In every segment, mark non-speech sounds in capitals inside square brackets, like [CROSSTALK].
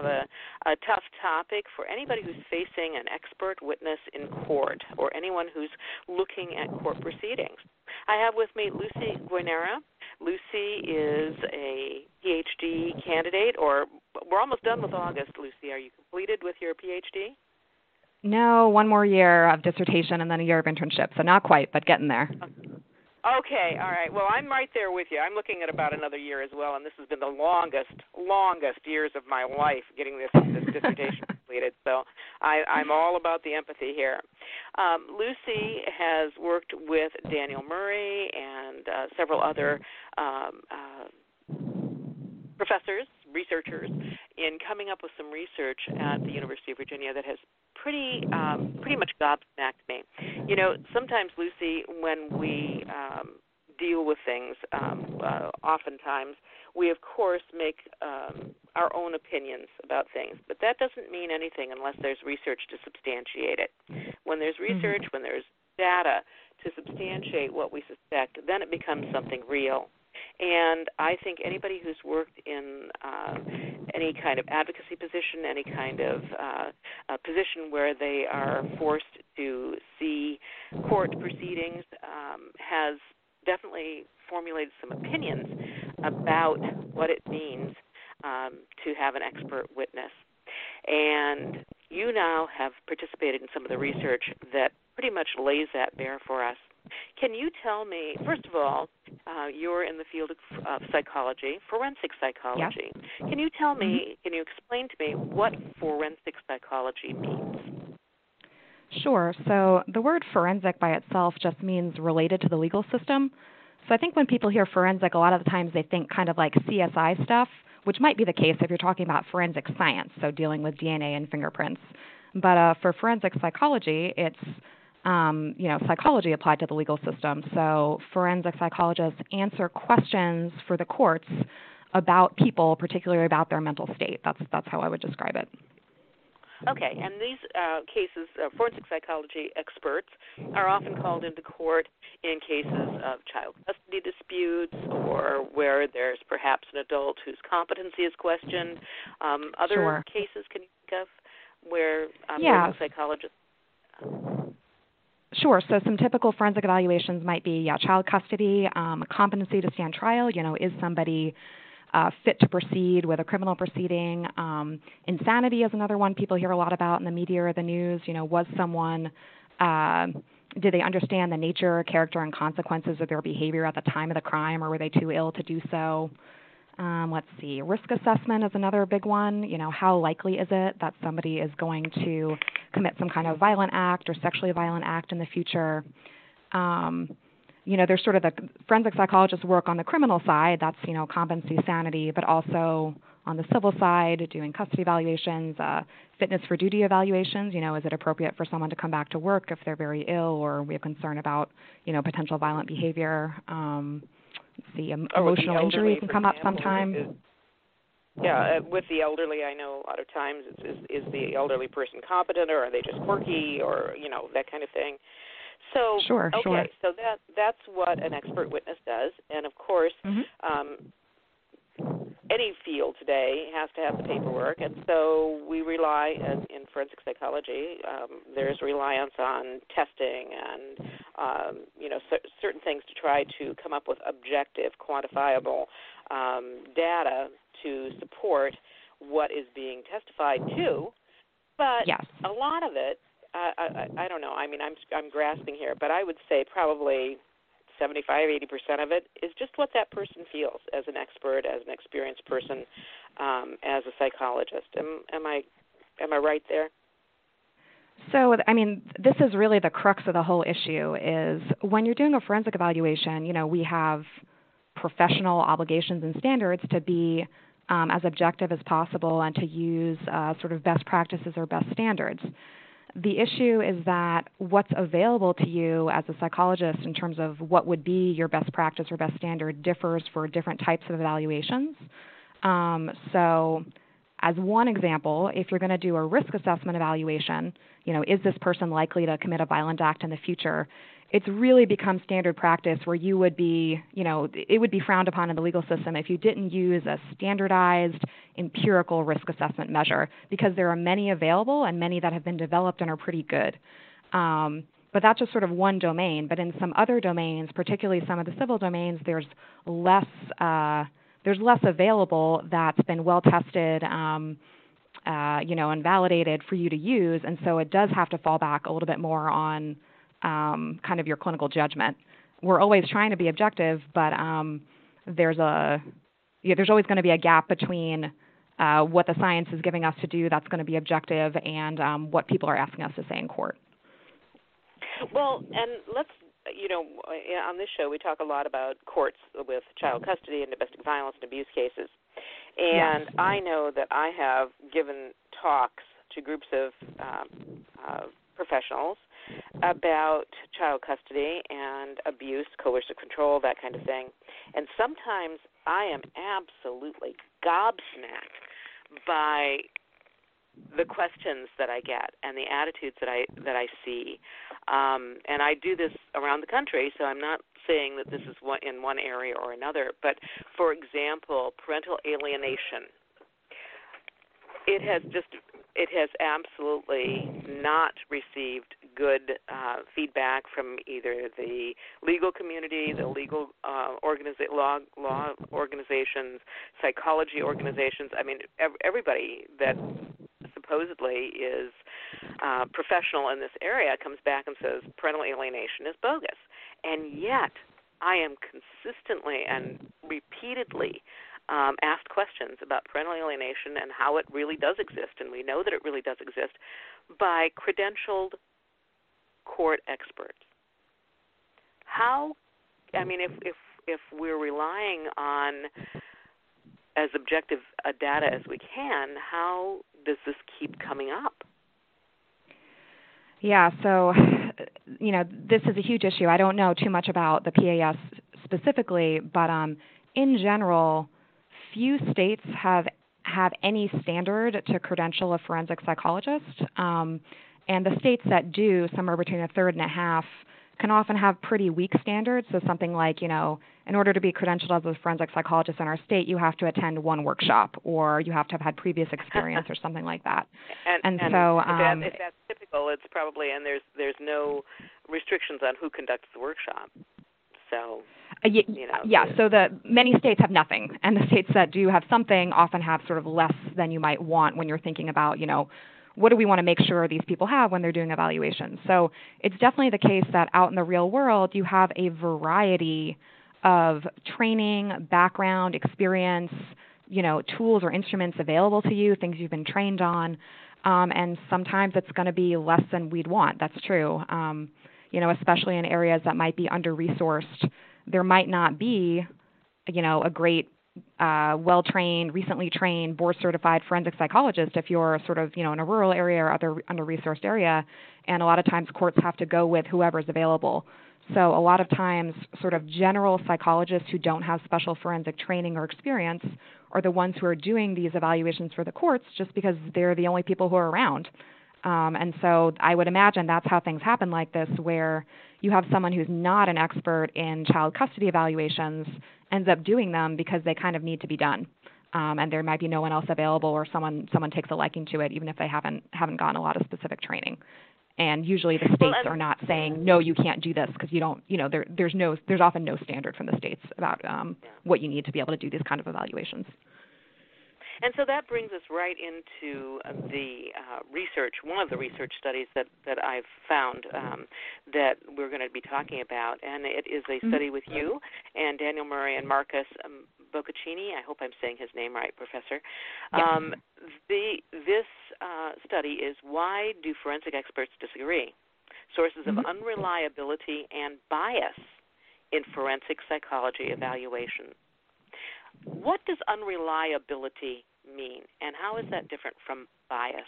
have a, a tough topic for anybody who's facing an expert witness in court or anyone who's looking at court proceedings. I have with me Lucy Guarnera. Lucy is a PhD candidate, or we're almost done with August, Lucy. Are you completed with your PhD? No, one more year of dissertation and then a year of internship. So not quite, but getting there. Okay, all right. Well, I'm right there with you. I'm looking at about another year as well, and this has been the longest, longest years of my life getting this this [LAUGHS] dissertation completed. So I, I'm all about the empathy here. Um, Lucy has worked with Daniel Murrie and uh, several other um, uh, professors, researchers, in coming up with some research at the University of Virginia that has pretty um, pretty much gobsmacked me. You know, sometimes Lucy, when we um, deal with things, um, uh, oftentimes we of course make um, our own opinions about things, but that doesn't mean anything unless there's research to substantiate it. When there's mm-hmm. research, when there's data to substantiate what we suspect, then it becomes something real. And I think anybody who's worked in uh, any kind of advocacy position, any kind of uh, position where they are forced to see court proceedings, um, has definitely formulated some opinions about what it means um, to have an expert witness. And you now have participated in some of the research that pretty much lays that bare for us. Can you tell me, first of all, uh, you're in the field of uh, psychology, forensic psychology. Yep. Can you tell me, mm-hmm. can you explain to me what forensic psychology means? Sure. So the word forensic by itself just means related to the legal system. So I think when people hear forensic, a lot of the times they think kind of like CSI stuff, which might be the case if you're talking about forensic science, so dealing with DNA and fingerprints. But uh, for forensic psychology, it's um, you know, psychology applied to the legal system. So forensic psychologists answer questions for the courts about people, particularly about their mental state. That's that's how I would describe it. Okay, and these uh, cases, uh, forensic psychology experts are often called into court in cases of child custody disputes or where there's perhaps an adult whose competency is questioned. Um, other sure. cases, can you think of where um, yeah. psychologists? Sure. So some typical forensic evaluations might be yeah, child custody, um, competency to stand trial. You know, is somebody uh, fit to proceed with a criminal proceeding? Um, insanity is another one people hear a lot about in the media or the news. You know, was someone uh, did they understand the nature, character, and consequences of their behavior at the time of the crime, or were they too ill to do so? Um, let's see. Risk assessment is another big one. You know, how likely is it that somebody is going to commit some kind of violent act or sexually violent act in the future? Um, you know, there's sort of the forensic psychologists work on the criminal side. That's you know competency, sanity, but also on the civil side, doing custody evaluations, uh, fitness for duty evaluations. You know, is it appropriate for someone to come back to work if they're very ill, or we have concern about you know potential violent behavior? Um, the um, oh, emotional the injury can come example, up sometimes. Is, yeah, uh, with the elderly, I know a lot of times is, is is the elderly person competent, or are they just quirky, or you know that kind of thing. So sure, okay, sure. so that that's what an expert witness does, and of course, mm-hmm. um, any field today has to have the paperwork, and so we rely in, in forensic psychology. Um, there's reliance on testing and um, you know c- certain things to try to come up with objective, quantifiable um, data to support what is being testified to. But yes. a lot of it, I, I, I don't know. I mean, I'm I'm grasping here, but I would say probably 75, 80 percent of it is just what that person feels as an expert, as an experienced person, um, as a psychologist. Am, am I am I right there? So, I mean, this is really the crux of the whole issue is when you're doing a forensic evaluation, you know, we have professional obligations and standards to be um, as objective as possible and to use uh, sort of best practices or best standards. The issue is that what's available to you as a psychologist in terms of what would be your best practice or best standard differs for different types of evaluations. Um, so, as one example, if you're going to do a risk assessment evaluation, you know, is this person likely to commit a violent act in the future? It's really become standard practice where you would be, you know, it would be frowned upon in the legal system if you didn't use a standardized empirical risk assessment measure because there are many available and many that have been developed and are pretty good. Um, but that's just sort of one domain. But in some other domains, particularly some of the civil domains, there's less uh, there's less available that's been well tested. Um, uh, you know, and validated for you to use, and so it does have to fall back a little bit more on um, kind of your clinical judgment. We're always trying to be objective, but um, there's a yeah, there's always going to be a gap between uh, what the science is giving us to do that's going to be objective and um, what people are asking us to say in court. Well, and let's you know, on this show we talk a lot about courts with child custody and domestic violence and abuse cases. And yes. I know that I have given talks to groups of um, uh, professionals about child custody and abuse, coercive control, that kind of thing. And sometimes I am absolutely gobsmacked by the questions that I get and the attitudes that I that I see. Um, and I do this around the country, so I'm not saying that this is one, in one area or another. But for example, parental alienation. It has just it has absolutely not received good uh, feedback from either the legal community, the legal uh, organiza- law law organizations, psychology organizations. I mean, ev- everybody that supposedly is uh, professional in this area comes back and says parental alienation is bogus, and yet I am consistently and repeatedly um, asked questions about parental alienation and how it really does exist, and we know that it really does exist by credentialed court experts. How, I mean, if if if we're relying on as objective a data as we can, how does this keep coming up? Yeah, so you know, this is a huge issue. I don't know too much about the PAS specifically, but um, in general, few states have have any standard to credential a forensic psychologist, um, and the states that do, somewhere between a third and a half, can often have pretty weak standards. So something like, you know, in order to be credentialed as a forensic psychologist in our state, you have to attend one workshop, or you have to have had previous experience, or something like that. [LAUGHS] And, and, and so, if, um, that, if that's typical, it's probably and there's there's no restrictions on who conducts the workshop. So uh, y- you know, yeah, so the many states have nothing, and the states that do have something often have sort of less than you might want when you're thinking about, you know, what do we want to make sure these people have when they're doing evaluations. So it's definitely the case that out in the real world, you have a variety of training, background, experience, you know, tools or instruments available to you, things you've been trained on, um, and sometimes it's going to be less than we'd want. That's true. Um, you know, especially in areas that might be under resourced, there might not be, you know, a great, uh, well trained, recently trained, board certified forensic psychologist if you're sort of, you know, in a rural area or other under resourced area. And a lot of times courts have to go with whoever's available. So a lot of times, sort of general psychologists who don't have special forensic training or experience are the ones who are doing these evaluations for the courts just because they're the only people who are around. Um, and so I would imagine that's how things happen like this, where you have someone who's not an expert in child custody evaluations ends up doing them because they kind of need to be done. Um, and there might be no one else available, or someone someone takes a liking to it, even if they haven't haven't gotten a lot of specific training. And usually the states well, are not saying no, you can't do this because you don't, you know, there, there's no there's often no standard from the states about um, what you need to be able to do these kind of evaluations. And so that brings us right into uh, the uh, research, one of the research studies that, that I've found um, that we're going to be talking about. And it is a Mm-hmm. study with you and Daniel Murrie and Marcus um, Boccaccini. I hope I'm saying his name right, Professor. Yes. Um, the, this uh, study is Why Do Forensic Experts Disagree? Sources of Mhm. Unreliability and Bias in Forensic Psychology Evaluation. What does unreliability mean, and how is that different from bias?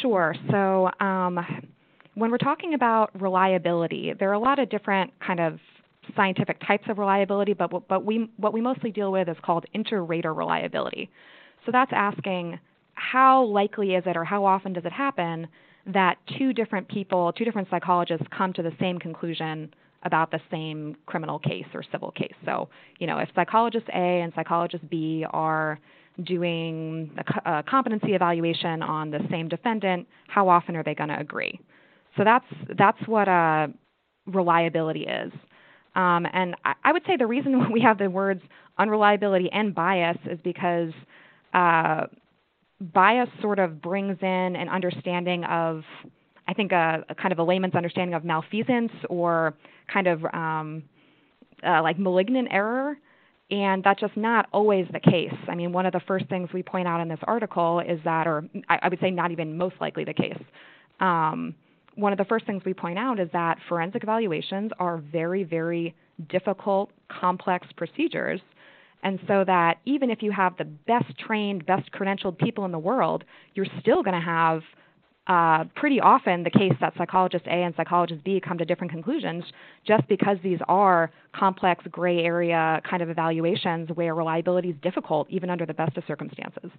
Sure. So um, when we're talking about reliability, there are a lot of different kind of scientific types of reliability, but but we what we mostly deal with is called inter-rater reliability. So that's asking how likely is it or how often does it happen that two different people, two different psychologists come to the same conclusion about the same criminal case or civil case. So, you know, if psychologist A and psychologist B are doing a, a competency evaluation on the same defendant, how often are they going to agree? So that's that's what uh, reliability is. Um, and I, I would say the reason [LAUGHS] we have the words unreliability and bias is because uh, bias sort of brings in an understanding of, I think, a, a kind of a layman's understanding of malfeasance or kind of um, uh, like malignant error. And that's just not always the case. I mean, one of the first things we point out in this article is that, or I, I would say not even most likely the case, um, one of the first things we point out is that forensic evaluations are very, very difficult, complex procedures. And so that even if you have the best trained, best credentialed people in the world, you're still going to have uh, pretty often the case that psychologist A and psychologist B come to different conclusions just because these are complex gray area kind of evaluations where reliability is difficult even under the best of circumstances.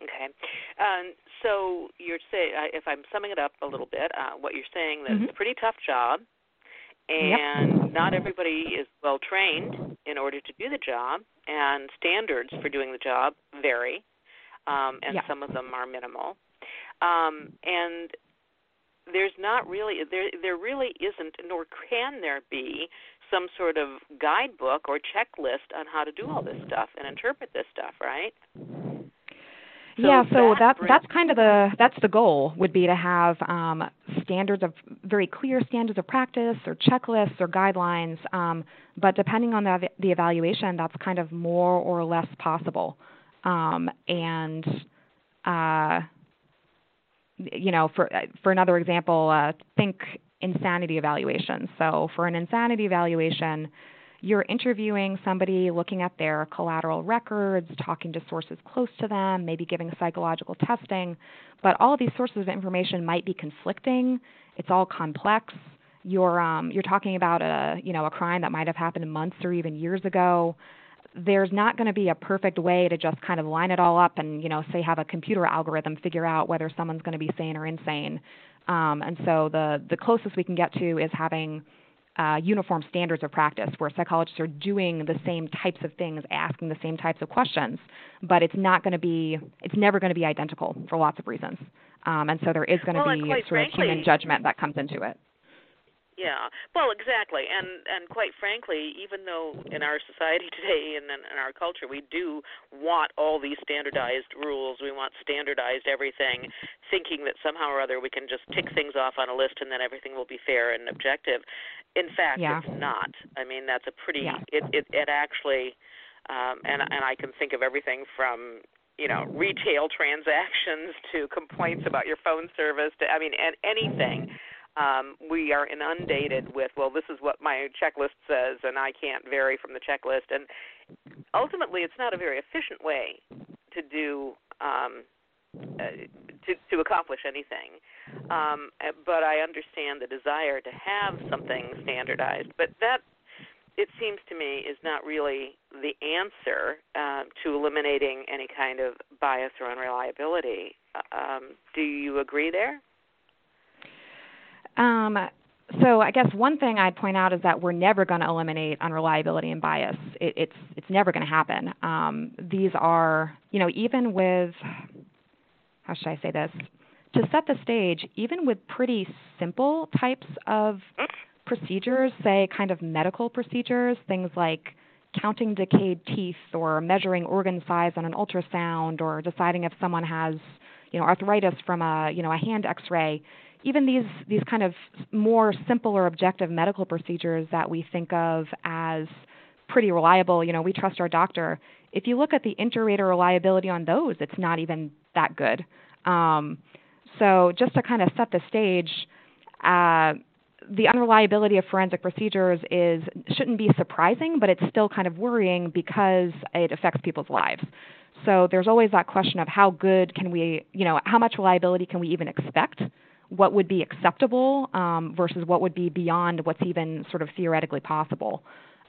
Okay. Um, so you're saying, if I'm summing it up a little bit, uh, what you're saying that mm-hmm. it's a pretty tough job, and yep. not everybody is well trained in order to do the job, and standards for doing the job vary, um, and yep. some of them are minimal. Um, and there's not really there there really isn't nor can there be some sort of guidebook or checklist on how to do all this stuff and interpret this stuff, right? So yeah, so that that's that's kind of the that's the goal would be to have um, standards of very clear standards of practice or checklists or guidelines. Um, but depending on the the evaluation, that's kind of more or less possible. Um, and uh, you know, for for another example, uh, think insanity evaluation. So for an insanity evaluation, you're interviewing somebody, looking at their collateral records, talking to sources close to them, maybe giving psychological testing, but all of these sources of information might be conflicting. It's all complex. You're um, you're talking about a you know a crime that might have happened months or even years ago. There's not going to be a perfect way to just kind of line it all up and you know say have a computer algorithm figure out whether someone's going to be sane or insane. Um, and so the the closest we can get to is having uh, uniform standards of practice where psychologists are doing the same types of things, asking the same types of questions, but it's not going to be, it's never going to be identical for lots of reasons. Um, and so there is going to well, be sort frankly, of human judgment that comes into it. Yeah, well, exactly, and and quite frankly, even though in our society [LAUGHS] today and in, in our culture we do want all these standardized rules, we want standardized everything, thinking that somehow or other we can just tick things off on a list and then everything will be fair and objective. In fact, yeah. it's not. I mean, that's a pretty. Yeah. It it it actually, um, and and I can think of everything from you know retail [LAUGHS] transactions to complaints about your phone service to I mean and anything um, we are inundated with, well, this is what my checklist says, and I can't vary from the checklist. And ultimately, it's not a very efficient way to do um, uh, to to accomplish anything. Um, but I understand the desire to have something standardized. But that it seems to me is not really the answer uh, to eliminating any kind of bias or unreliability. Uh, um, do you agree there? Um, so I guess one thing I'd point out is that we're never going to eliminate unreliability and bias. It, it's it's never going to happen. Um, these are you know even with how should I say this to set the stage, even with pretty simple types of procedures, say kind of medical procedures, things like counting decayed teeth or measuring organ size on an ultrasound or deciding if someone has you know arthritis from a you know a hand x-ray even these these kind of more simple or objective medical procedures that we think of as pretty reliable, you know, we trust our doctor. If you look at the inter-rater reliability on those, it's not even that good. Um, so just to kind of set the stage, uh, the unreliability of forensic procedures is shouldn't be surprising, but it's still kind of worrying because it affects people's lives. So there's always that question of how good can we, you know, how much reliability can we even expect what would be acceptable um, versus what would be beyond what's even sort of theoretically possible.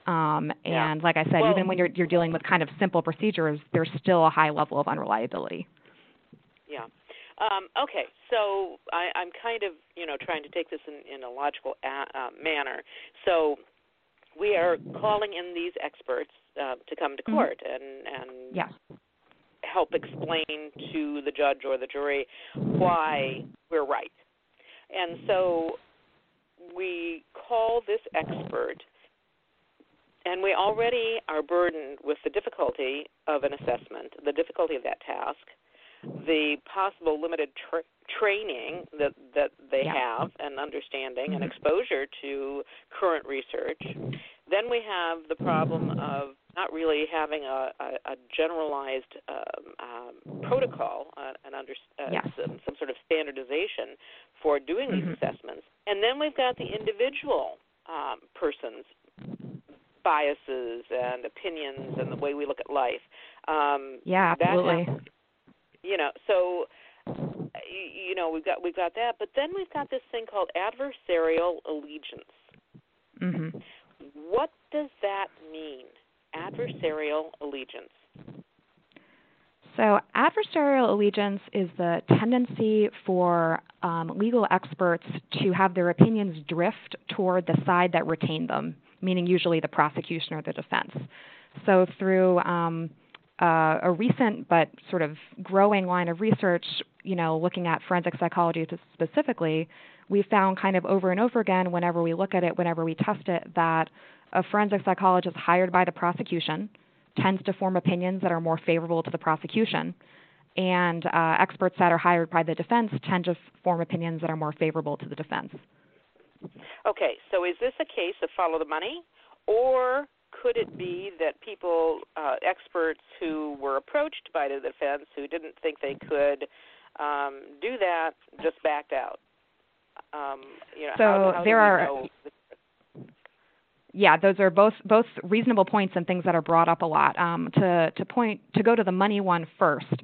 Um, and yeah. like I said, well, even when you're you're dealing with kind of simple procedures, there's still a high level of unreliability. Yeah. Um, okay, so I, I'm kind of, you know, trying to take this in, in a logical a, uh, manner. So we are calling in these experts uh, to come to Mhm. court and and Yes. help explain to the judge or the jury why we're right. And so we call this expert, and we already are burdened with the difficulty of an assessment, the difficulty of that task, the possible limited tra- training that that they Yeah. have and understanding and Mhm. exposure to current research. Then we have the problem of not really having a, a, a generalized um, um, protocol uh, and under, uh, Yes. some, some sort of standardization for doing these Mhm. assessments. And then we've got the individual um, person's biases and opinions and the way we look at life. Um, Yeah, absolutely. has- you know, so you, know we've got we've got that, but then we've got this thing called adversarial allegiance. Mhm. What does that mean? Adversarial allegiance. So, adversarial allegiance is the tendency for um, legal experts to have their opinions drift toward the side that retained them, meaning usually the prosecution or the defense. So, through um, uh, a recent but sort of growing line of research, you know, looking at forensic psychology specifically, we found kind of over and over again, whenever we look at it, whenever we test it, that a forensic psychologist hired by the prosecution tends to form opinions that are more favorable to the prosecution, and uh, experts that are hired by the defense tend to form opinions that are more favorable to the defense. Okay, so is this a case of follow the money, or could it be that people, uh, experts who were approached by the defense who didn't think they could um, do that, just backed out? Um, you know, So how, how there are- know Yeah, those are both both reasonable points and things that are brought up a lot. Um, to to point to go to the money one first.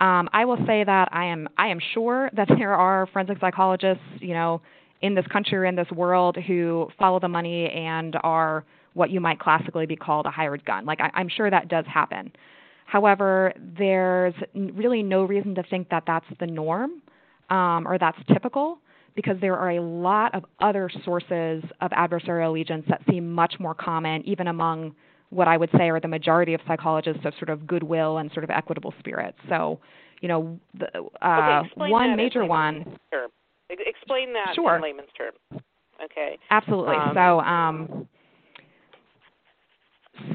Um, I will say that I am I am sure that [LAUGHS] there are forensic psychologists, you know, in this country or in this world who follow the money and are what you might classically be called a hired gun. Like I, I'm sure that does happen. However, there's really no reason to think that that's the norm um, or that's typical because there are a lot of other sources of adversarial allegiance that seem much more common, even among what I would say are the majority of psychologists of sort of goodwill and sort of equitable spirit. So, you know, the, uh, okay, one major one. Term. Ex- Explain that Sure. in layman's terms. Okay. Absolutely. Um, so, um,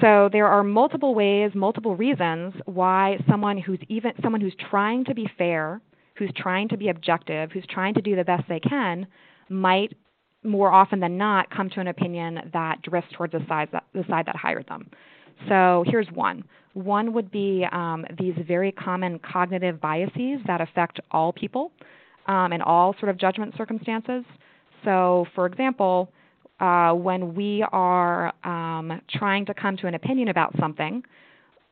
so there are multiple ways, multiple reasons why someone who's even someone who's trying to be fair, who's trying to be objective, who's trying to do the best they can, might more often than not come to an opinion that drifts towards the side that, the side that hired them. So here's one. One would be um, these very common cognitive biases that affect all people um, in all sort of judgment circumstances. So, for example, uh, when we are um, trying to come to an opinion about something,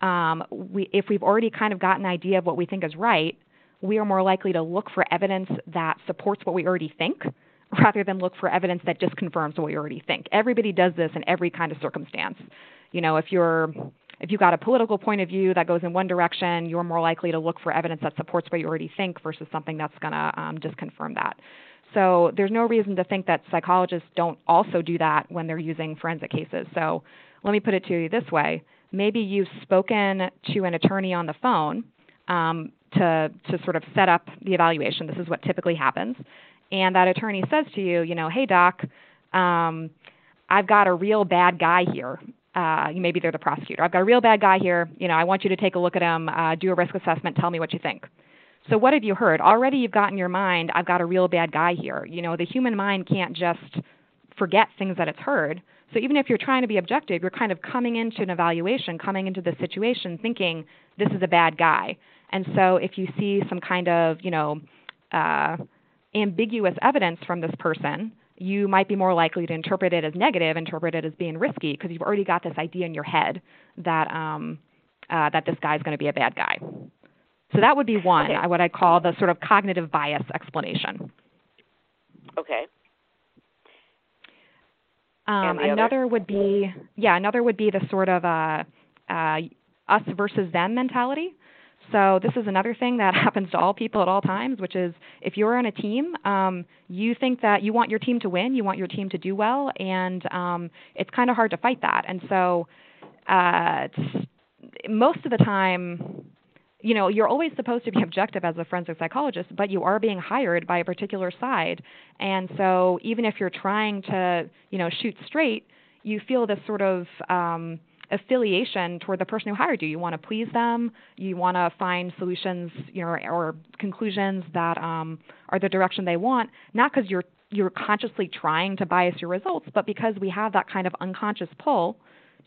um, we, if we've already kind of got an idea of what we think is right, we are more likely to look for evidence that supports what we already think rather than look for evidence that just confirms what we already think. Everybody does this in every kind of circumstance. You know, if you're if you've got a political point of view that goes in one direction, you're more likely to look for evidence that supports what you already think versus something that's going to um, just confirm that. So there's no reason to think that psychologists don't also do that when they're using forensic cases. So let me put it to you this way: maybe you've spoken to an attorney on the phone um, to to sort of set up the evaluation. This is what typically happens, and that attorney says to you, you know, hey doc, um, I've got a real bad guy here. Uh, maybe they're the prosecutor. I've got a real bad guy here. You know, I want you to take a look at him, uh, do a risk assessment, tell me what you think. So what have you heard? Already you've got in your mind, I've got a real bad guy here. You know, the human mind can't just forget things that it's heard. So even if you're trying to be objective, you're kind of coming into an evaluation, coming into the situation thinking this is a bad guy. And so if you see some kind of, you know, uh, ambiguous evidence from this person, you might be more likely to interpret it as negative, interpret it as being risky, because you've already got this idea in your head that um, uh, that this guy's going to be a bad guy. So that would be one, Okay. what I call the sort of cognitive bias explanation. Okay. Um, And the other? another would be, yeah, another would be the sort of uh, uh, us versus them mentality. So this is another thing that [LAUGHS] happens to all people at all times, which is if you're on a team, um, you think that you want your team to win, you want your team to do well, and um, it's kind of hard to fight that. And so, uh, most of the time, you know, you're always supposed to be [LAUGHS] objective as a forensic psychologist, but you are being hired by a particular side. And so even if you're trying to, you know, shoot straight, you feel this sort of um, affiliation toward the person who hired you. You want to please them. You want to find solutions, you know, or, or conclusions that um, are the direction they want. Not because you're you're consciously trying to bias your results, but because we have that kind of unconscious pull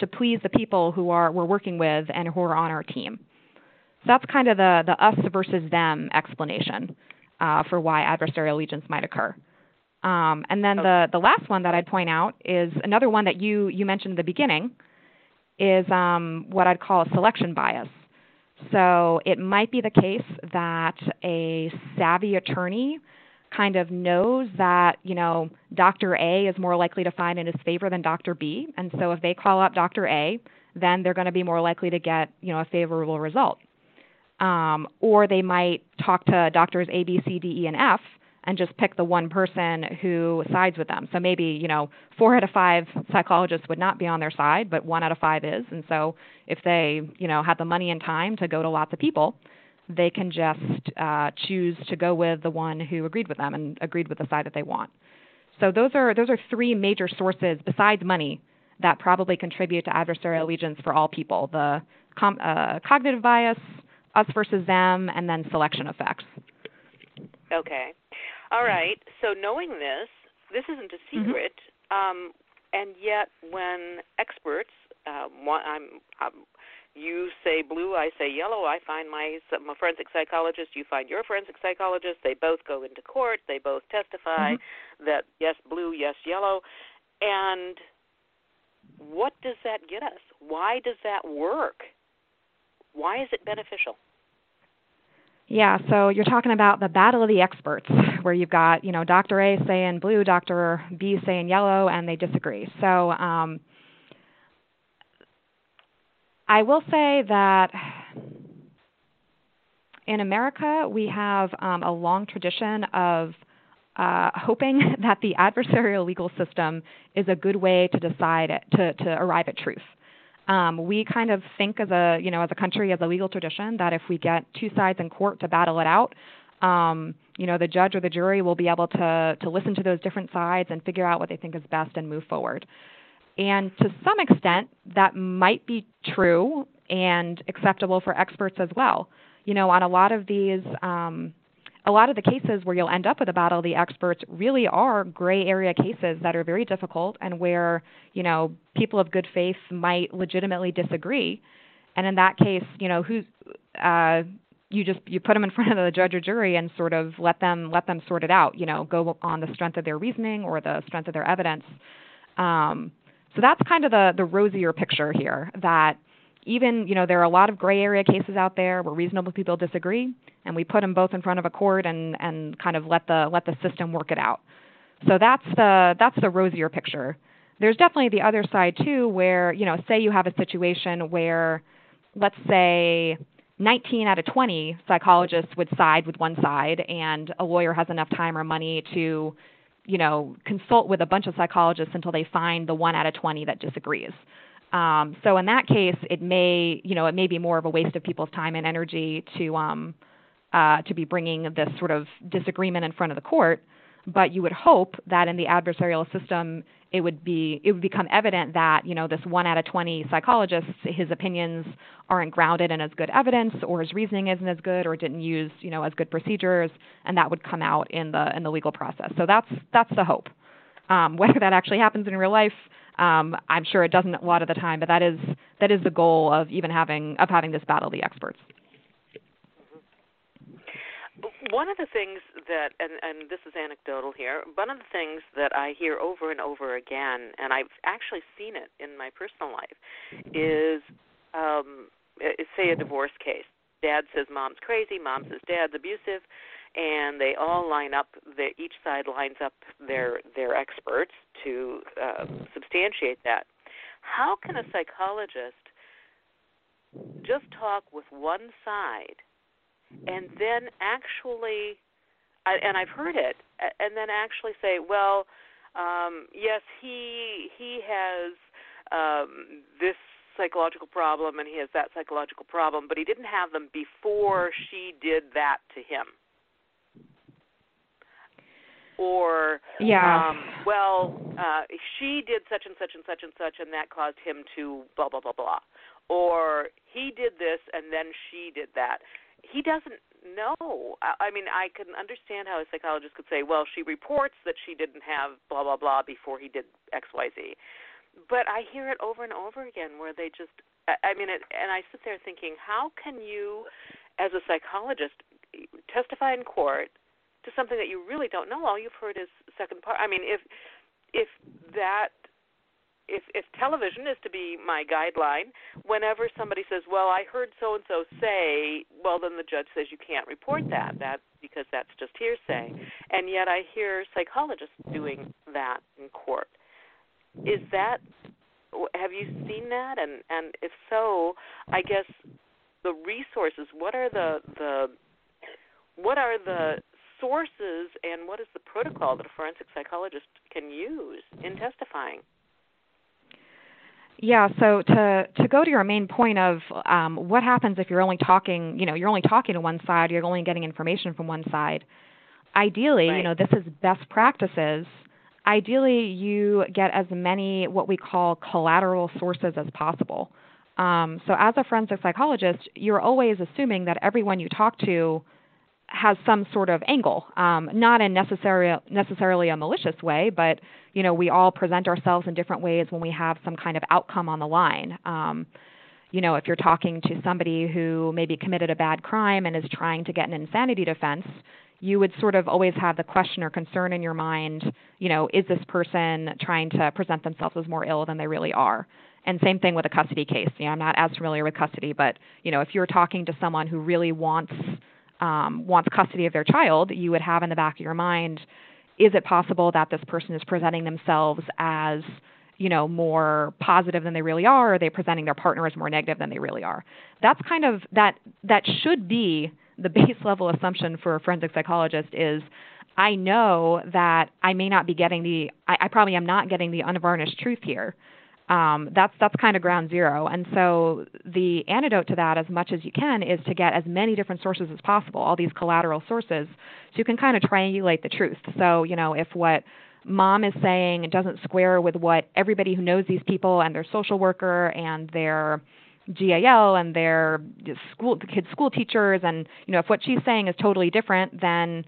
to please the people who are we're working with and who are on our team. So that's kind of the the us versus them explanation uh, for why adversarial allegiance might occur. Um, and then the the last one that I'd point out is another one that you you mentioned in the beginning is um, what I'd call a selection bias. So it might be the case that a savvy attorney kind of knows that you know Dr. A is more likely to find in his favor than Dr. B, and so if they call up Dr. A, then they're going to be more likely to get you know a favorable result. Um, or they might talk to doctors A, B, C, D, E, and F and just pick the one person who sides with them. So maybe, you know, four out of five psychologists would not be on their side, but one out of five is. And so if they, you know, have the money and time to go to lots of people, they can just uh, choose to go with the one who agreed with them and agreed with the side that they want. So those are those are three major sources besides money that probably contribute to adversarial allegiance for all people: the com- uh, cognitive bias, us versus them, and then selection effects. Okay. All right. So knowing this, this isn't a Mm-hmm. secret, mm-hmm. um, and yet when experts, uh, one, I'm, I'm, you say blue, I say yellow. I find my, my forensic psychologist. You find your forensic psychologist. They both go into court. They both testify mm-hmm. that yes, blue, yes, yellow, and what does that get us? Why does that work? Why is it beneficial? Yeah, so you're talking about the battle of the experts, where you've got you know Dr. A saying blue, Dr. B saying yellow, and they disagree. So um, I will say that in America we have um, a long tradition of uh, hoping [LAUGHS] that the adversarial legal system is a good way to decide it, to to arrive at truth. Um, we kind of think as a you know as a country as a legal tradition that if we get two sides in court to battle it out, um, you know the judge or the jury will be able to to listen to those different sides and figure out what they think is best and move forward. And to some extent, that might be true and acceptable for experts as well. You know, on a lot of these. Um, a lot of the cases where you'll end up with a battle of the experts really are gray area cases that are very difficult and where you know people of good faith might legitimately disagree. And in that case you know who uh you just you put them in [LAUGHS] front of the judge or jury and sort of let them let them sort it out you know go on the strength of their reasoning or the strength of their evidence. Um so that's kind of the the rosier picture here that even you know there are a lot of gray area cases out there where reasonable people disagree and we put them both in front of a court and and kind of let the let the system work it out. So that's the that's the rosier picture. There's definitely the other side too where you know say you have a situation where let's say 19 out of 20 psychologists would side with one side and a lawyer has enough time or money to you know consult with a bunch of psychologists until they find the one out of 20 that disagrees um, so in that case, it may, you know, it may be more of a waste of people's time and energy to um, uh, to be bringing this sort of disagreement in front of the court. But you would hope that in the adversarial system, it would be it would become evident that you know this one out of 20 psychologists, his opinions aren't grounded in as good evidence, or his reasoning isn't as good, or didn't use you know as good procedures, and that would come out in the in the legal process. So that's that's the hope. Um, [LAUGHS] whether that actually happens in real life, um, I'm sure it doesn't a lot of the time, but that is that is the goal of even having of having this battle the experts. One of the things that, and, and this is anecdotal here, one of the things that I hear over and over again, and I've actually seen it in my personal life, is um, say a divorce case. Dad says mom's crazy, mom says dad's abusive, and they all line up. The, each side lines up their their experts to uh, substantiate that. How can a psychologist just talk with one side and then actually, and I've heard it, and then actually say, well, um, yes, he he has um, this psychological problem and he has that psychological problem, but he didn't have them before she did that to him. Or yeah, um, well, uh, she did such and such and such and such, and that caused him to blah blah blah blah. Or he did this and then she did that. He doesn't know. I, I mean, I can understand how a psychologist could say, well, she reports that she didn't have blah blah blah before he did X Y Z but I hear it over and over again where they just I mean it and I sit there thinking how can you as a psychologist testify in court to something that you really don't know all you've heard is second part. I mean if if that if if television is to be my guideline whenever somebody says well I heard so and so say well then the judge says you can't report that that because that's just hearsay. And yet I hear psychologists doing that in court. Is that have you seen that? And and if so i guess the resources what are the the what are the sources and what is the protocol that a forensic psychologist can use in testifying yeah, so to to go to your main point of um, what happens if you're only talking, you know, you're only talking to one side, you're only getting information from one side. Ideally, right. you know, this is best practices ideally you get as many what we call collateral sources as possible. Um, so, as a forensic psychologist, you're always assuming that everyone you talk to has some sort of angle, um, not in necessarily necessarily a malicious way, but you know we all present ourselves in different ways when we have some kind of outcome on the line. Um, you know, if you're talking to somebody who maybe committed a bad crime and is trying to get an insanity defense, you would sort of always have the question or concern in your mind, you know, is this person trying to present themselves as more ill than they really are? And same thing with a custody case. You know, I'm not as familiar with custody, but you know, if you're talking to someone who really wants um, wants custody of their child, you would have in the back of your mind, is it possible that this person is presenting themselves as you know more positive than they really are are they presenting their partner as more negative than they really are that's kind of that that should be the [LAUGHS] base level assumption for a forensic psychologist is I know that I may not be getting the I, I probably am not getting the unvarnished truth here. Um, that's that's kind of ground zero. And so the antidote to that, as much as you can, is to get as many different sources as possible, all these collateral sources, so you can kind of triangulate the truth. So you know if what mom is saying doesn't square with what everybody who knows these people and their social worker and their GAL and their school the kids school teachers and you know if what she's saying is totally different then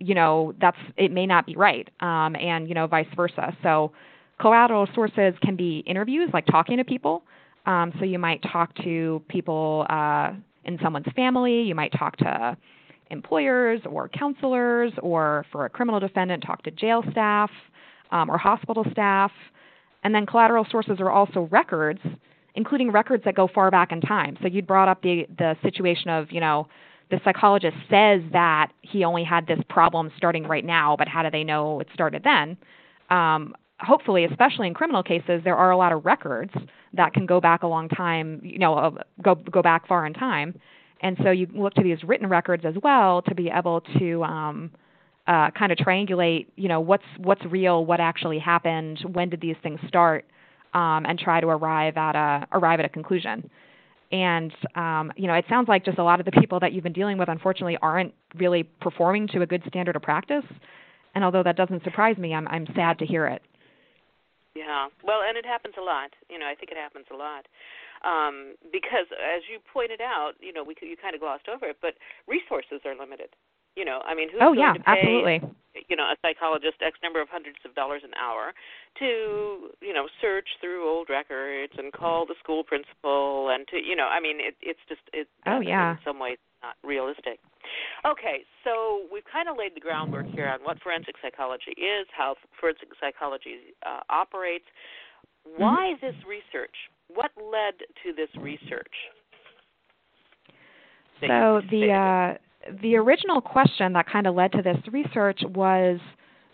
you know that's it may not be right um, and you know vice versa so collateral sources can be interviews like talking to people um, so you might talk to people uh, in someone's family you might talk to employers or counselors or for a criminal defendant talk to jail staff um, or hospital staff and then collateral sources are also records including records that go far back in time. So you'd brought up the the situation of, you know, the psychologist says that he only had this problem starting right now, but how do they know it started then? Um, hopefully, especially in criminal cases, there are a lot of records that can go back a long time, you know, go go back far in time. And so you look to these written records as well to be able to um, uh, kind of triangulate, you know, what's what's real, what actually happened, when did these things start, um, and try to arrive at a arrive at a conclusion. And um, you know, it sounds like just a lot of the people that you've been dealing with, unfortunately, aren't really performing to a good standard of practice. And although that doesn't surprise me, I'm I'm sad to hear it. Yeah, well, and it happens a lot. You know, I think it happens a lot um, because, as you pointed out, you know, we you kind of glossed over it, but resources are limited. You know, I mean, who's oh, going yeah, to pay, absolutely. You know, a psychologist X number of hundreds of dollars an hour to, you know, search through old records and call the school principal and to, you know, I mean, it, it's just it. Oh yeah. In some ways, not realistic. Okay, so we've kind of laid the groundwork here on what forensic psychology is, how forensic psychology uh, operates. Mm-hmm. Why mm-hmm. this research? What led to this research? So the uh, the original question that kind of led to this research was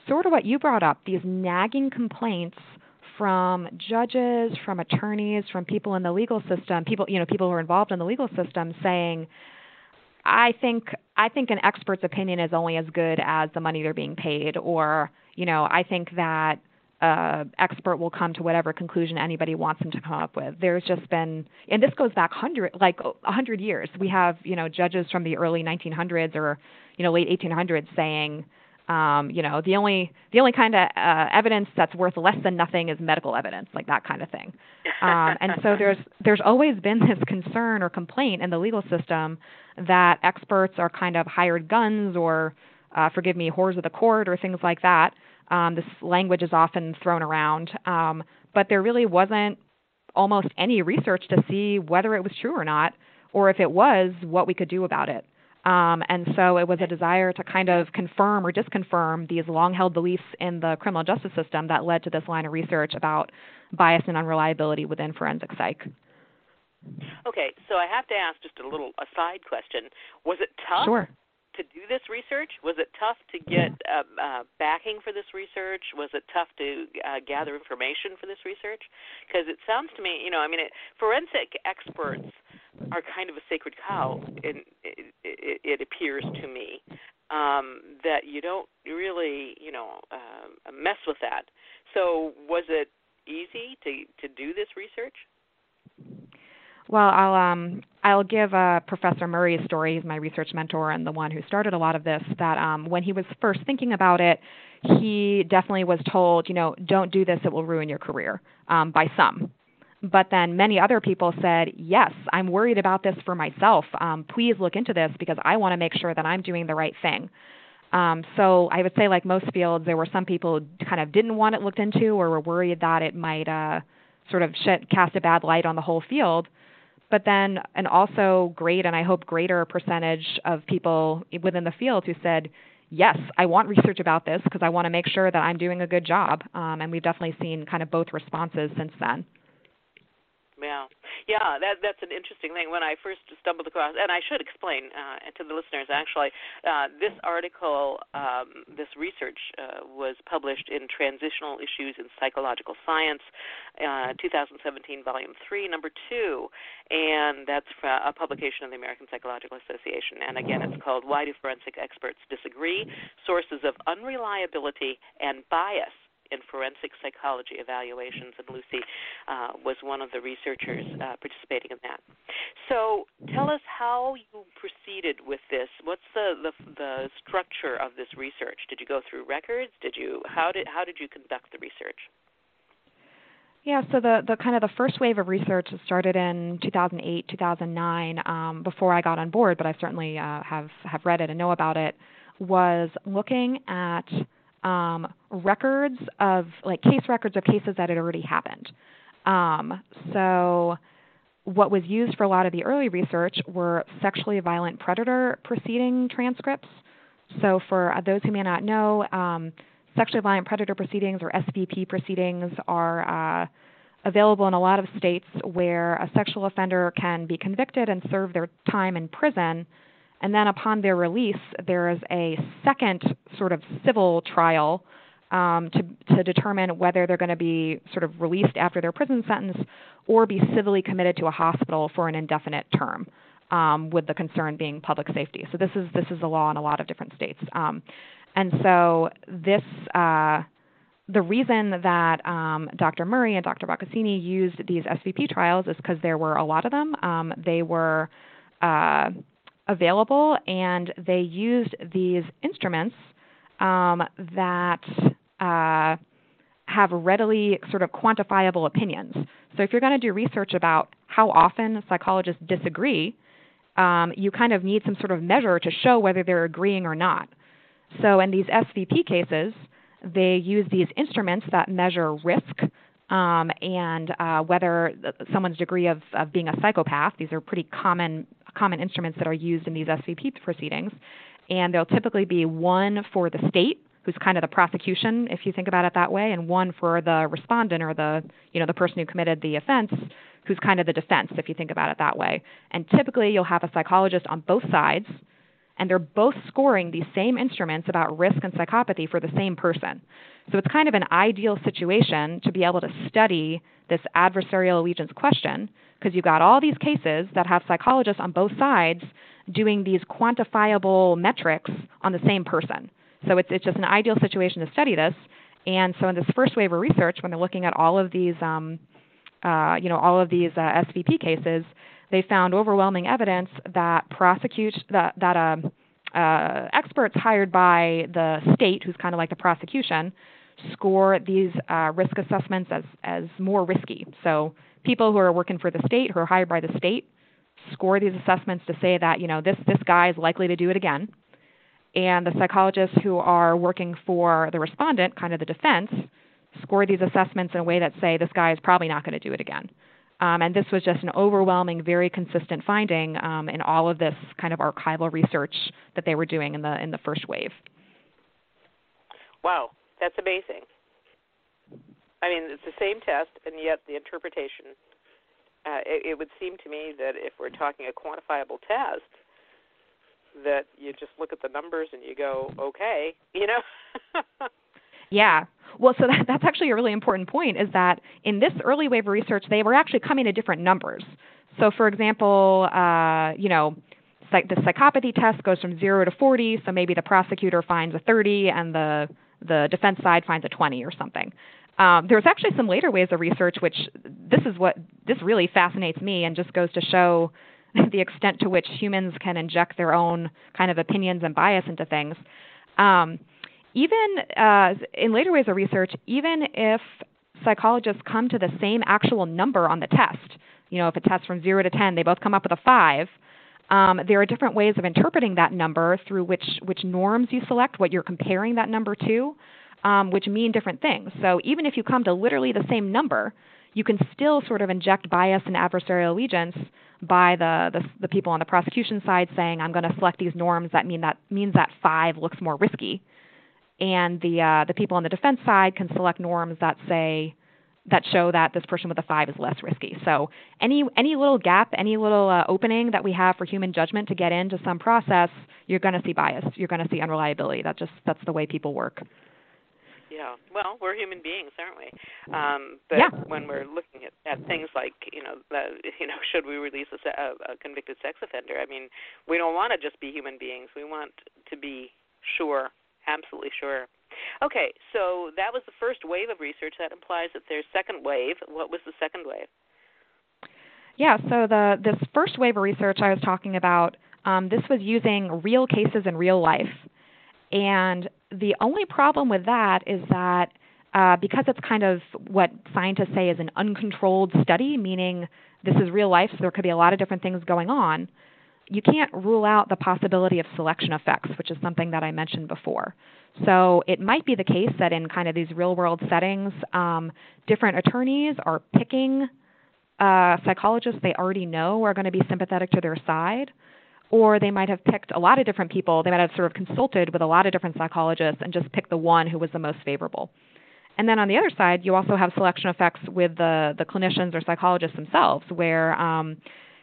sort of what you brought up these nagging complaints from judges, from attorneys, from people in the legal system, people you know people who are involved in the legal system saying I think I think an expert's opinion is only as good as the money they're being paid, or you know, I think that uh, expert will come to whatever conclusion anybody wants them to come up with. There's just been, and this goes back hundred, like a hundred years. We have, you know, judges from the early 1900s or, you know, late 1800s saying, um, you know, the only the only kind of uh, evidence that's worth less than nothing is medical evidence, like that kind of thing. Um, and so there's there's always been [LAUGHS] this concern or complaint in the legal system that experts are kind of hired guns or, uh, forgive me, whores of the court or things like that. Um, this language is often thrown around, um, but there really wasn't almost any research to see whether it was true or not, or if it was, what we could do about it. Um, and so it was a desire to kind of confirm or disconfirm these long held beliefs in the criminal justice system that led to this line of research about bias and unreliability within forensic psych. Okay, so I have to ask just a little aside question. Was it tough sure to do this research? Was it tough to get uh, uh, backing for this research? Was it tough to uh, gather information for this research? Because it sounds to me, you know, I mean, it, forensic experts are kind of a sacred cow. In, it, it, it appears to me um, that you don't really, you know, uh, mess with that. So, was it easy to to do this research? Well, I'll um, I'll give uh, Professor Murrie's story. He's my research mentor and the one who started a lot of this. That um, when he was first thinking about it, he definitely was told, you know, don't do this; it will ruin your career. Um, by some, but then many other people said, yes, I'm worried about this for myself. Um, please look into this because I want to make sure that I'm doing the right thing. Um, so I would say, like most fields, there were some people who kind of didn't want it looked into or were worried that it might uh, sort of shed, cast a bad light on the whole field but then an also great and I hope greater percentage of people within the field who said, yes, I want research about this because I want to make sure that I'm doing a good job. Um, and we've definitely seen kind of both responses since then. Yeah, yeah, that that's an interesting thing. When I first stumbled across, and I should explain uh, to the listeners actually, uh, this article, um, this research uh, was published in Translational Issues in Psychological Science, uh, 2017, Volume Three, Number Two, and that's a publication of the American Psychological Association. And again, it's called "Why Do Forensic Experts Disagree: Sources of Unreliability and Bias." In forensic psychology evaluations, and Lucy uh, was one of the researchers uh, participating in that. So, tell us how you proceeded with this. What's the, the the structure of this research? Did you go through records? Did you how did how did you conduct the research? Yeah, so the, the kind of the first wave of research started in 2008, 2009. Um, before I got on board, but I certainly uh, have have read it and know about it. Was looking at um, records of like case records of cases that had already happened. Um, so what was used for a lot of the early research were sexually violent predator proceeding transcripts. So for those who may not know, um, sexually violent predator proceedings or SVP proceedings are uh, available in a lot of states where a sexual offender can be convicted and serve their time in prison and then upon their release, there is a second sort of civil trial um, to, to determine whether they're going to be sort of released after their prison sentence or be civilly committed to a hospital for an indefinite term. Um, with the concern being public safety. So this is this is a law in a lot of different states. Um, and so this uh, the reason that um, Dr. Murrie and Dr. Boccaccini used these SVP trials is because there were a lot of them. Um, they were uh, available, and they used these instruments um, that uh, have readily sort of quantifiable opinions. So if you're going to do research about how often psychologists disagree, um, you kind of need some sort of measure to show whether they're agreeing or not. So in these SVP cases, they use these instruments that measure risk um, and uh, whether someone's degree of, of being a psychopath. These are pretty common common instruments that are used in these SVP proceedings, and there'll typically be one for the state, who's kind of the prosecution, if you think about it that way, and one for the respondent or the you know the person who committed the offense, who's kind of the defense, if you think about it that way. And typically, you'll have a psychologist on both sides and they're both scoring these same instruments about risk and psychopathy for the same person. So it's kind of an ideal situation to be able to study this adversarial allegiance question because you've got all these cases that have psychologists on both sides doing these quantifiable metrics on the same person. So it's, it's just an ideal situation to study this. And so in this first wave of research, when they're looking at all of these, um, uh, you know, all of these uh, SVP cases, they found overwhelming evidence that prosecute that that um, uh, experts hired by the state, who's kind of like the prosecution, score these uh, risk assessments as as more risky. So people who are working for the state, who are hired by the state, score these assessments to say that you know this this guy is likely to do it again, and the psychologists who are working for the respondent, kind of the defense, score these assessments in a way that say this guy is probably not going to do it again. Um, and this was just an overwhelming, very consistent finding um, in all of this kind of archival research that they were doing in the in the first wave. Wow, that's amazing. I mean, it's the same test, and yet the interpretation. Uh, it, it would seem to me that if we're talking a quantifiable test, that you just look at the numbers and you go, okay, you know. [LAUGHS] yeah. Well, so [LAUGHS] that, that's actually a really important point is that in this early wave of research, they were actually coming to different numbers. So, for example, uh, you know, psych- the psychopathy test goes from zero to 40, so maybe the prosecutor finds a 30 and the the defense side finds a 20 or something. Um, there's actually some later waves of research, which this is what this really fascinates me and just goes to show [LAUGHS] the extent to which humans can inject their own kind of opinions and bias into things. Um, even uh, in later waves of research, even if psychologists come to the same actual number on the test, you know, if it tests from zero to 10, they both come up with a five. Um, there are different ways of interpreting that number through which which norms you select, what you're comparing that number to, um, which mean different things. So even if you come to literally the same number, you can still sort of inject bias and adversarial allegiance by the, the, the people on the prosecution side saying, "I'm going to select these norms that mean that means that five looks more risky," and the uh, the people on the defense side can select norms that say that show that this person with a five is less risky. So any any little gap, any little uh, opening that we have for human judgment to get into some process, you're going to see bias. You're going to see unreliability. That just that's the way people work. Yeah. Well, we're human beings, aren't we? Um, but yeah. when we're looking at, at things like, you know, the, [LAUGHS] you know, should we release a, a, a convicted sex offender? I mean, we don't want to just be human beings. We want to be sure, absolutely sure Okay, so that was the first wave of research. That implies that there's second wave. What was the second wave? Yeah, so the this first wave of research I was talking about, um, this was using real cases in real life, and the only problem with that is that uh, because it's kind of what scientists say is an uncontrolled study, meaning this is real life, so there could be a lot of different things going on. You can't rule out the possibility of selection effects, which is something that I mentioned before. So it might be the case that in kind of these real world settings, um, different attorneys are picking uh, psychologists they already know are going to be sympathetic to their side. Or they might have picked a lot of different people. They might have sort of consulted with a lot of different psychologists and just picked the one who was the most favorable. And then on the other side, you also have selection effects with the, the clinicians or psychologists themselves, where, um,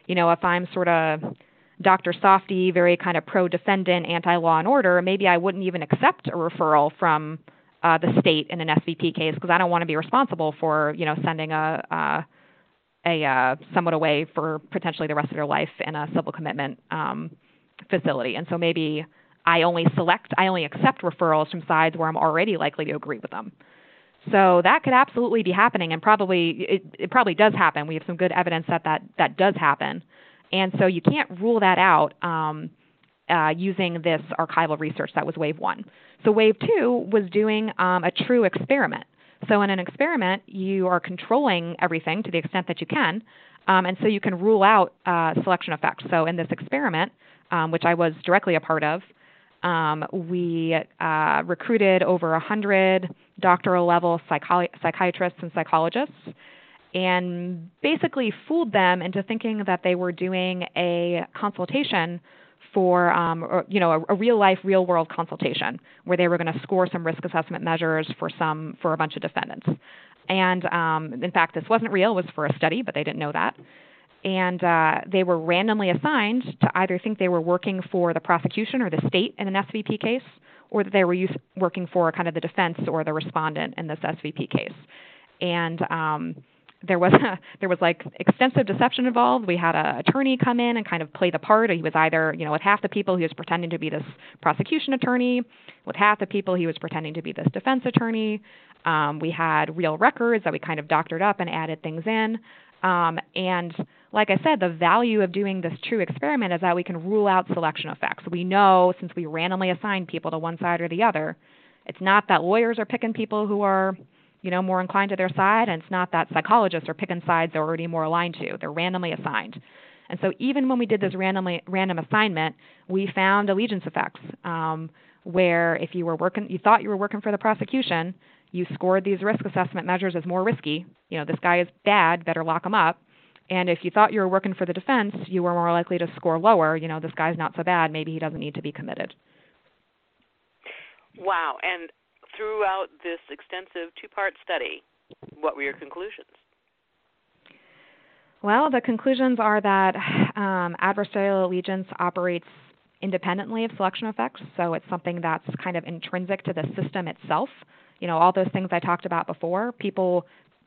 you know, if I'm sort of Dr. Softy, very kind of pro defendant, anti law and order, maybe I wouldn't even accept a referral from uh, the state in an SVP case because I don't want to be responsible for you know sending a uh, a uh, someone away for potentially the rest of their life in a civil commitment um, facility. And so maybe I only select, I only accept referrals from sides where I'm already likely to agree with them. So that could absolutely be happening, and probably it, it probably does happen. We have some good evidence that that that does happen. And so you can't rule that out um, uh, using this archival research. That was wave one. So wave two was doing um, a true experiment. So in an experiment, you are controlling everything to the extent that you can, um, and so you can rule out uh, selection effects. So in this experiment, um, which I was directly a part of, um, we uh, recruited over 100 doctoral level psychi- psychiatrists and psychologists and basically fooled them into thinking that they were doing a consultation for um, or, you know a, a, real life real world consultation where they were going to score some risk assessment measures for some for a bunch of defendants and um, in fact this wasn't real it was for a study but they didn't know that and uh, they were randomly assigned to either think they were working for the prosecution or the state in an SVP case, or that they were use, working for kind of the defense or the respondent in this SVP case. And um, there was [LAUGHS] a, there was like extensive deception involved. We had an attorney come in and kind of play the part. He was either you know with half the people he was pretending to be this prosecution attorney, with half the people he was pretending to be this defense attorney. Um, we had real records that we kind of doctored up and added things in. Um, and like I said, the value of doing this true experiment is that we can rule out selection effects. We know since we randomly assign people to one side or the other, it's not that lawyers are picking people who are you know, more inclined to their side, and it's not that psychologists are picking sides they're already more aligned to. They're randomly assigned. And so even when we did this randomly random assignment, we found allegiance effects um, where if you were working, you thought you were working for the prosecution, you scored these risk assessment measures as more risky. You know, this guy is bad, better lock him up. And if you thought you were working for the defense, you were more likely to score lower. You know, this guy's not so bad. Maybe he doesn't need to be committed. Wow. And throughout this extensive two part study, what were your conclusions? Well, the conclusions are that um, adversarial allegiance operates independently of selection effects, so it's something that's kind of intrinsic to the system itself. You know, all those things I talked about before, people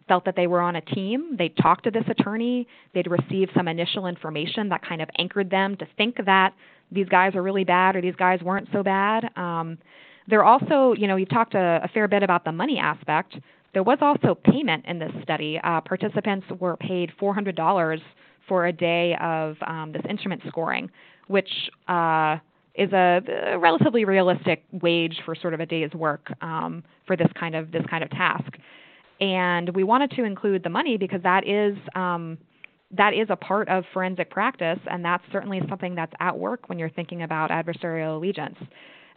felt that they were on a team. They talked to this attorney. They'd received some initial information that kind of anchored them to think that these guys are really bad or these guys weren't so bad. Um, there also, you know, you've talked a, a fair bit about the money aspect. There was also payment in this study. Uh, participants were paid $400 for a day of um, this instrument scoring, which uh, is a, a, relatively realistic wage for sort of a day's work um, for this kind of this kind of task. And we wanted to include the money because that is um, that is a part of forensic practice, and that's certainly something that's at work when you're thinking about adversarial allegiance.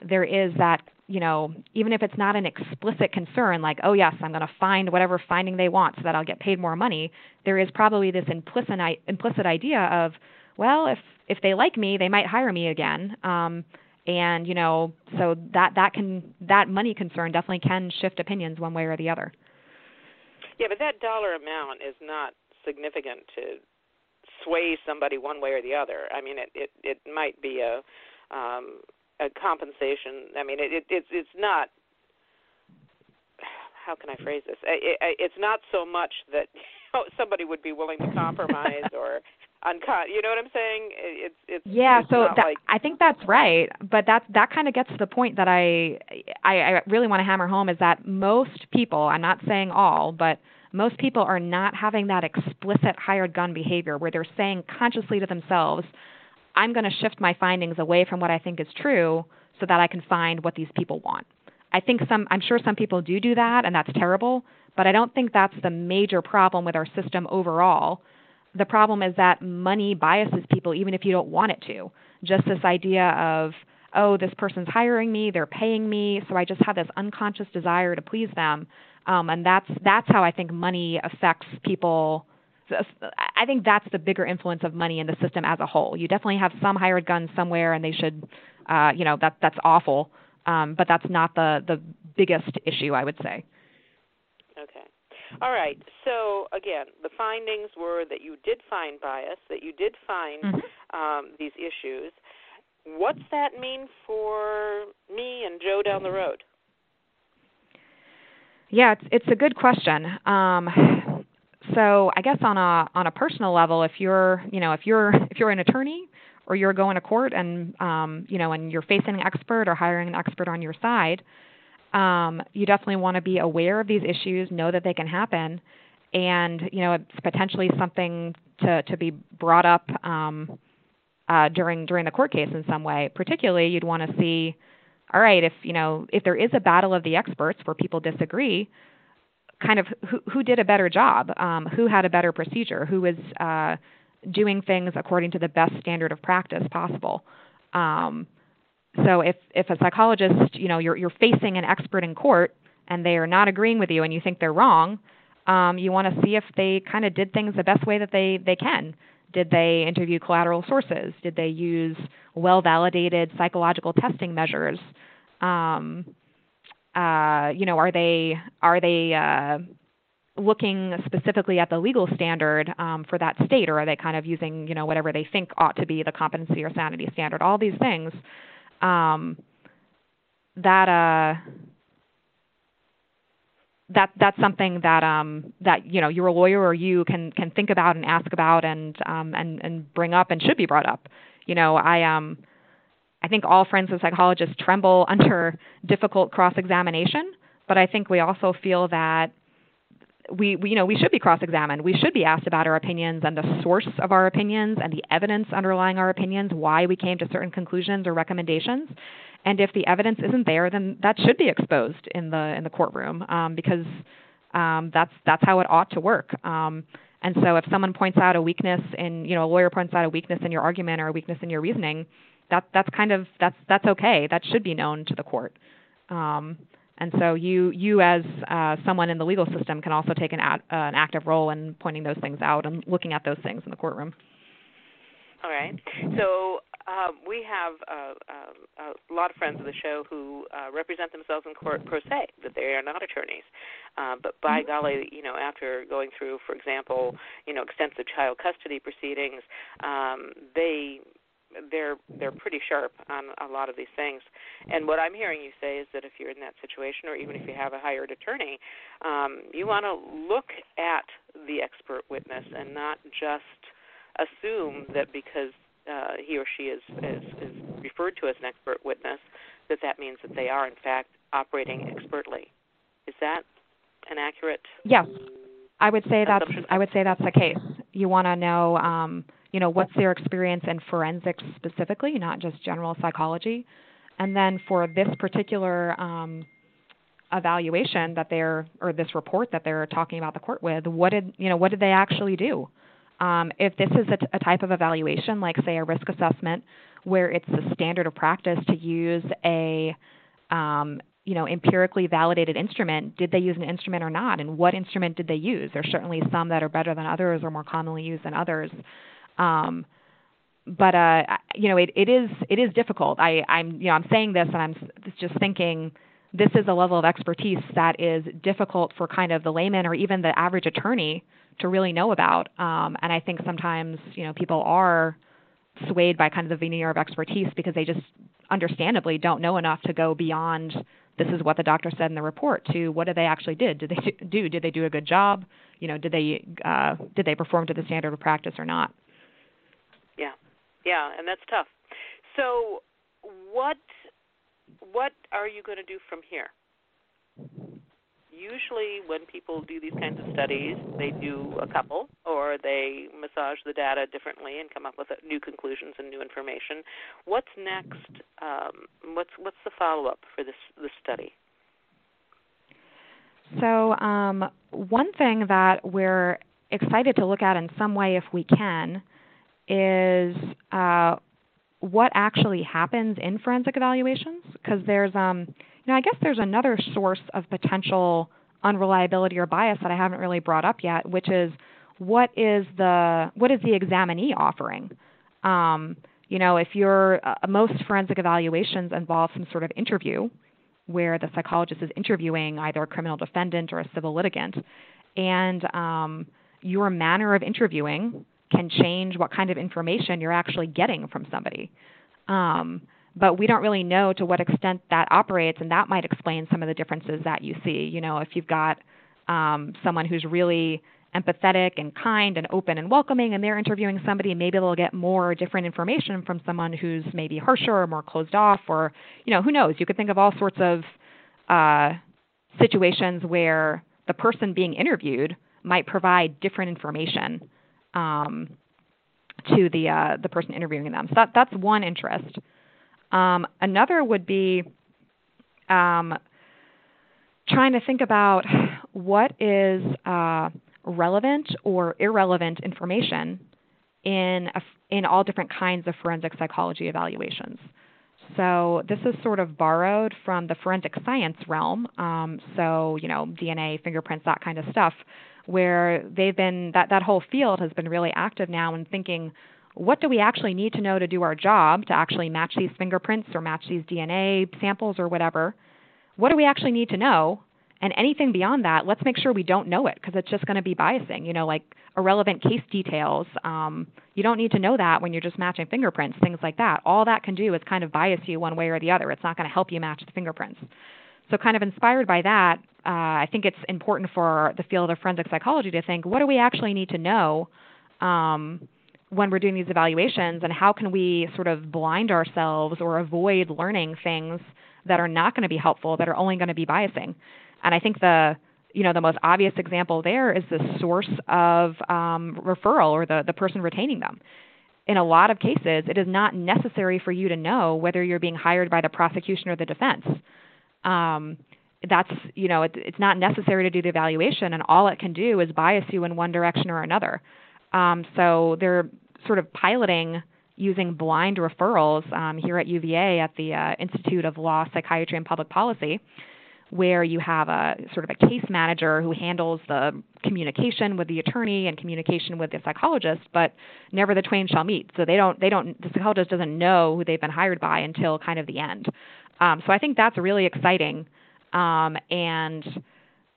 There is that you know, even if it's not an explicit concern, like, oh, yes, I'm going to find whatever finding they want so that I'll get paid more money, there is probably this implicit, implicit idea of, well, if, if they like me, they might hire me again. Um, and, you know, so that, that, can, that money concern definitely can shift opinions one way or the other. Yeah, but that dollar amount is not significant to sway somebody one way or the other. I mean, it, it, it might be a, um, a compensation. I mean, it, it it's it's not. How can I phrase this? It, it, it's not so much that you [LAUGHS] know, somebody would be willing to compromise [LAUGHS] or uncut. You know what I'm saying? It's it's yeah. It's so that, like, I think that's right, but that that kind of gets to the point that I, I I really want to hammer home is that most people, I'm not saying all, but most people are not having that explicit hired gun behavior where they're saying consciously to themselves, I'm going to shift my findings away from what I think is true so that I can find what these people want. I think some I'm sure some people do do that and that's terrible, but I don't think that's the major problem with our system overall. The problem is that money biases people even if you don't want it to. Just this idea of oh, this person's hiring me, they're paying me, so I just have this unconscious desire to please them. Um, and that's that's how I think money affects people I think that's the bigger influence of money in the system as a whole. You definitely have some hired guns somewhere, and they should, uh, you know, that that's awful. Um, but that's not the the biggest issue, I would say. Okay. All right. So again, the findings were that you did find bias, that you did find mm-hmm. um, these issues. What's that mean for me and Joe down the road? Yeah, it's it's a good question. Um, so I guess on a on a personal level, if you're you know if you're [LAUGHS] if you're an attorney or you're going to court and um, you know and you're facing an expert or hiring an expert on your side, um, you definitely want to be aware of these issues, know that they can happen, and you know it's potentially something to to be brought up um, uh, during during the court case in some way. Particularly, you'd want to see, all right, if you know if there is a battle of the experts where people disagree kind of who, who did a better job, um, who had a better procedure, who was uh, doing things according to the best standard of practice possible. Um, so if if a psychologist, you know, you're you're facing an expert in court and they are not agreeing with you and you think they're wrong, um, you want to see if they kind of did things the best way that they they can. Did they interview collateral sources? Did they use well validated psychological testing measures? Um, uh, you know, are they are they uh, looking specifically at the legal standard um, for that state, or are they kind of using you know whatever they think ought to be the competency or sanity standard? All these things um, that uh, that that's something that um, that you know you're a lawyer or you can can think about and ask about and um, and and bring up and should be brought up. You know, I um I think all forensic psychologists tremble [LAUGHS] under difficult cross examination, but I think we also feel that we, we, you know we should be cross-examined. We should be asked about our opinions and the source of our opinions and the evidence underlying our opinions, why we came to certain conclusions or recommendations. And if the evidence isn't there, then that should be exposed in the in the courtroom um, because um, that's that's how it ought to work. Um, and so if someone points out a weakness in you know a lawyer points out a weakness in your argument or a weakness in your reasoning, that that's kind of that's that's okay. That should be known to the court. Um, and so you you as uh, someone in the legal system can also take an, ad, uh, an active role in pointing those things out and looking at those things in the courtroom. All right. So um, we have uh, uh, a lot of friends of the show who uh, represent themselves in court pro se, that they are not attorneys. Uh, but by mm-hmm. golly, you know, after going through, for example, you know, extensive child custody proceedings, um, they they're they're pretty sharp on a lot of these things. And what I'm hearing you say is that if you're in that situation, or even if you have a hired attorney, um, you want to look at the expert witness and not just assume that because uh, he or she is, is is referred to as an expert witness, that that means that they are in fact operating expertly. Is that an accurate? Yes, I would say that's I would say that's the case. You want to know. Um, you know what's their experience in forensics specifically, not just general psychology. And then for this particular um, evaluation that they're or this report that they're talking about the court with, what did you know what did they actually do? Um, if this is a, t- a type of evaluation, like say a risk assessment, where it's the standard of practice to use a um, you know empirically validated instrument did they use an instrument or not and what instrument did they use there's certainly some that are better than others or more commonly used than others um, but uh, you know, it, it is it is difficult. I, I'm you know I'm saying this and I'm just thinking this is a level of expertise that is difficult for kind of the layman or even the average attorney to really know about. Um, and I think sometimes you know people are swayed by kind of the veneer of expertise because they just understandably don't know enough to go beyond this is what the doctor said in the report to what did they actually did did they [LAUGHS] do did they do a good job you know did they uh, did they perform to the standard of practice or not yeah, and that's tough. So, what what are you going to do from here? Usually, when people do these kinds of studies, they do a couple, or they massage the data differently and come up with new conclusions and new information. What's next? Um, what's what's the follow up for this this study? So, um, one thing that we're excited to look at in some way, if we can, is uh, what actually happens in forensic evaluations because there's um you know I guess there's another source of potential unreliability or bias that I haven't really brought up yet, which is what is the what is the examinee offering? Um, you know, if you're uh, most forensic evaluations involve some sort of interview where the psychologist is interviewing either a criminal defendant or a civil litigant, and um, your manner of interviewing can change what kind of information you're actually getting from somebody. Um, but we don't really know to what extent that operates, and that might explain some of the differences that you see. You know, if you've got um, someone who's really empathetic and kind and open and welcoming, and they're interviewing somebody, maybe they'll get more different information from someone who's maybe harsher or more closed off, or you know, who knows? You could think of all sorts of uh, situations where the person being interviewed might provide different information um, to the uh, the person interviewing them. So that, that's one interest. Um, another would be um, trying to think about what is uh, relevant or irrelevant information in a, in all different kinds of forensic psychology evaluations. So this is sort of borrowed from the forensic science realm. Um, so you know DNA, fingerprints, that kind of stuff where they've been that that whole field has been really active now in thinking what do we actually need to know to do our job to actually match these fingerprints or match these DNA samples or whatever? What do we actually need to know? And anything beyond that, let's make sure we don't know it because it's just going to be biasing. You know, like irrelevant case details. Um, you don't need to know that when you're just matching fingerprints, things like that. All that can do is kind of bias you one way or the other. It's not going to help you match the fingerprints. So, kind of inspired by that, uh, I think it's important for the field of forensic psychology to think what do we actually need to know um, when we're doing these evaluations, and how can we sort of blind ourselves or avoid learning things that are not going to be helpful, that are only going to be biasing. And I think the you know the most obvious example there is the source of um, referral or the the person retaining them. In a lot of cases, it is not necessary for you to know whether you're being hired by the prosecution or the defense. Um, that's you know it, it's not necessary to do the evaluation, and all it can do is bias you in one direction or another. Um, so they're sort of piloting using blind referrals um, here at UVA at the uh, Institute of Law, Psychiatry, and Public Policy, where you have a sort of a case manager who handles the communication with the attorney and communication with the psychologist, but never the twain shall meet. So they don't they don't the psychologist doesn't know who they've been hired by until kind of the end. Um, so I think that's really exciting, um, and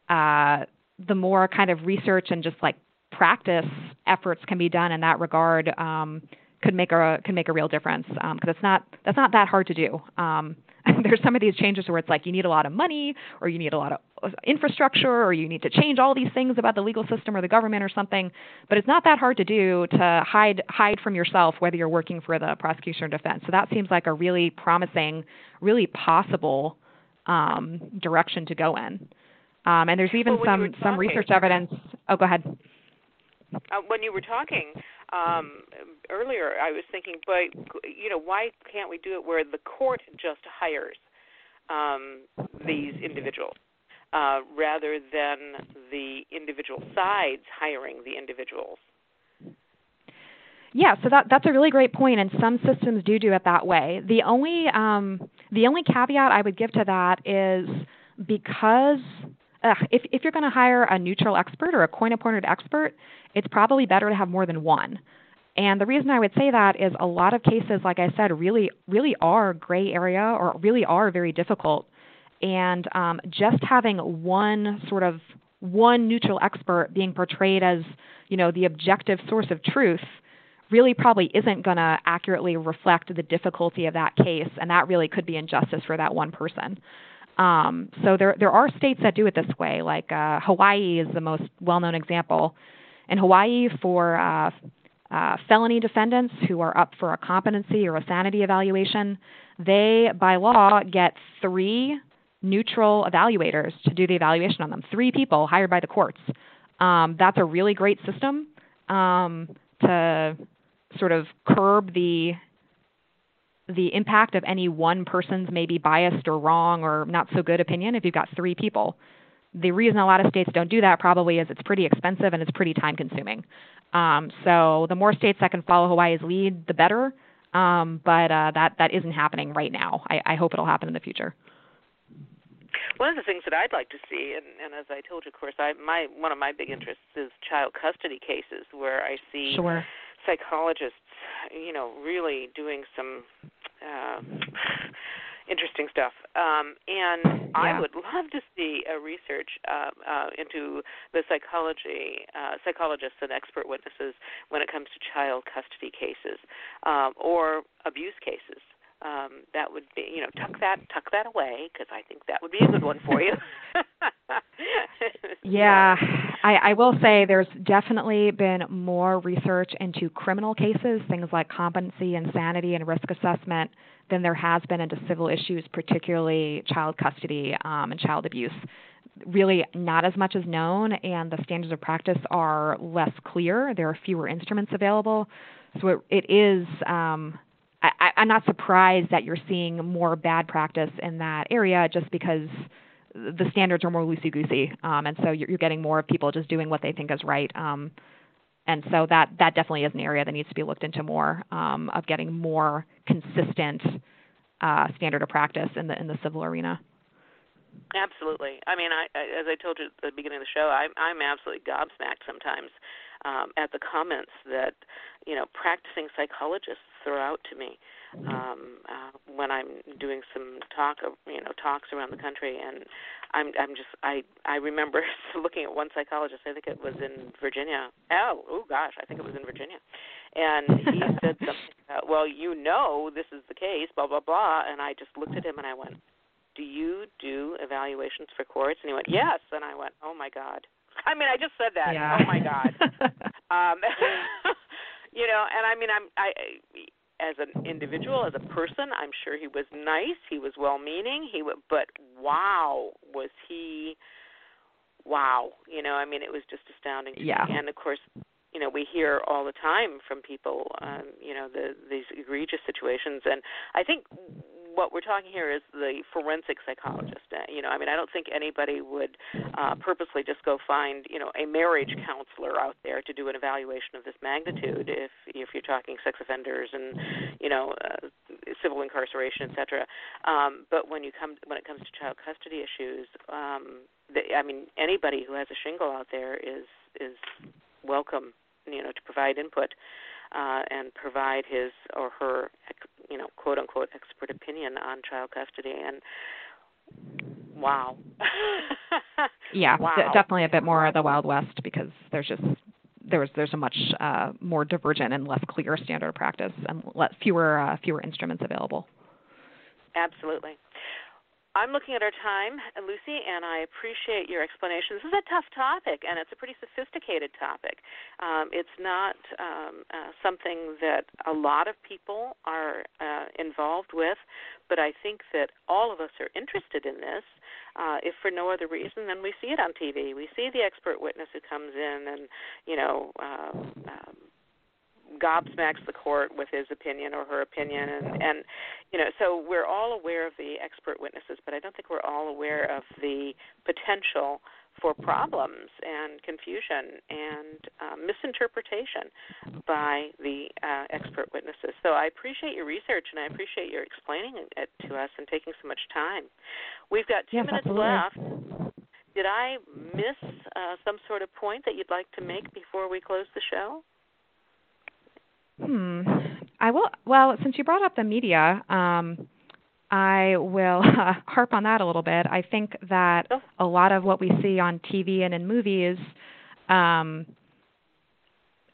uh, the more kind of research and just like practice efforts can be done in that regard. Um, could make a could make a real difference because um, it's not that's not that hard to do. Um, [LAUGHS] there's some of these changes where it's like you need a lot of money or you need a lot of uh, infrastructure or you need to change all these things about the legal system or the government or something but it's not that hard to do to hide hide from yourself whether you're working for the prosecution or defense so that seems like a really promising really possible um, direction to go in um, and there's even well, some some research evidence oh go ahead uh, when you were talking um, earlier, I was thinking, but you know, why can't we do it where the court just hires um, these individuals uh, rather than the individual sides hiring the individuals? Yeah, so that that's a really great point, and some systems do do it that way. The only um, the only caveat I would give to that is because if if you're going to hire a neutral expert or a coin appointed expert, it's probably better to have more than one. And the reason I would say that is a lot of cases, like I said, really really are gray area or really are very difficult. And um, just having one sort of one neutral expert being portrayed as you know the objective source of truth really probably isn't going to accurately reflect the difficulty of that case, and that really could be injustice for that one person. Um, so there there are states that do it this way. Like uh, Hawaii is the most well-known example. In Hawaii, for uh, uh, felony defendants who are up for a competency or a sanity evaluation, they by law get three neutral evaluators to do the evaluation on them. Three people hired by the courts. Um, that's a really great system um, to sort of curb the the impact of any one person's maybe biased or wrong or not so good opinion if you've got three people. The reason a lot of states don't do that probably is it's pretty expensive and it's pretty time consuming. Um, so the more states that can follow Hawaii's lead, the better. Um, but uh, that that isn't happening right now. I, I hope it'll happen in the future. One of the things that I'd like to see, and, and as I told you, of course, I my one of my big interests is child custody cases, where I see sure. Psychologists, you know, really doing some uh, interesting stuff. Um, and yeah. I would love to see a research uh, uh, into the psychology, uh, psychologists and expert witnesses when it comes to child custody cases um, or abuse cases um, that would be you know tuck that tuck that away because I think that would be a good one for you. [LAUGHS] yeah, I, I will say there's definitely been more research into criminal cases, things like competency, insanity, and risk assessment, than there has been into civil issues, particularly child custody um, and child abuse. Really, not as much is known, and the standards of practice are less clear. There are fewer instruments available, so it, it is. Um, I, I'm not surprised that you're seeing more bad practice in that area just because the standards are more loosey goosey, um, and so you're, you're getting more of people just doing what they think is right. Um, and so that that definitely is an area that needs to be looked into more um, of getting more consistent uh, standard of practice in the in the civil arena. Absolutely. I mean, I, I as I told you at the beginning of the show, I'm I'm absolutely gobsmacked sometimes um, at the comments that you know practicing psychologists throw out to me um, uh, when I'm doing some talk, you know, talks around the country, and I'm I'm just I I remember [LAUGHS] looking at one psychologist. I think it was in Virginia. Oh, oh gosh, I think it was in Virginia, and he [LAUGHS] said something about, well, you know, this is the case, blah blah blah, and I just looked at him and I went, do you do evaluations for courts? And he went, yes, and I went, oh my god. I mean, I just said that. Yeah. Oh my god. [LAUGHS] um, you know, and I mean, I'm I as an individual, as a person, I'm sure he was nice. He was well-meaning. He w- but wow, was he? Wow, you know, I mean, it was just astounding. yeah. And of course, you know, we hear all the time from people, um, you know, the these egregious situations. And I think what we're talking here is the forensic psychologist. Uh, you know, I mean, I don't think anybody would uh, purposely just go find, you know, a marriage counselor out there to do an evaluation of this magnitude. If if you're talking sex offenders and, you know, uh, civil incarceration, etc. Um, but when you come when it comes to child custody issues, um, the, I mean, anybody who has a shingle out there is is welcome, you know, to provide input uh, and provide his or her, you know, quote unquote expert opinion on child custody. And wow. [LAUGHS] yeah, wow. d- definitely a bit more of the Wild West because there's just there's there's a much uh, more divergent and less clear standard of practice and fewer uh, fewer instruments available. Absolutely. I'm looking at our time, Lucy, and I appreciate your explanation. This is a tough topic, and it's a pretty sophisticated topic. Um, it's not um, uh, something that a lot of people are uh, involved with, but I think that all of us are interested in this. Uh, if for no other reason than we see it on TV, we see the expert witness who comes in and you know uh, um, gobsmacks the court with his opinion or her opinion and and you know so we're all aware of the expert witnesses but i don't think we're all aware of the potential for problems and confusion and uh, misinterpretation by the uh, expert witnesses. So I appreciate your research and I appreciate your explaining it to us and taking so much time. We've got two yes, minutes absolutely. left. Did I miss uh, some sort of point that you'd like to make before we close the show? Hmm. I will. Well, since you brought up the media, um, I will [LAUGHS] uh, harp on that a little bit. I think that a lot of what we see on TV and in movies um,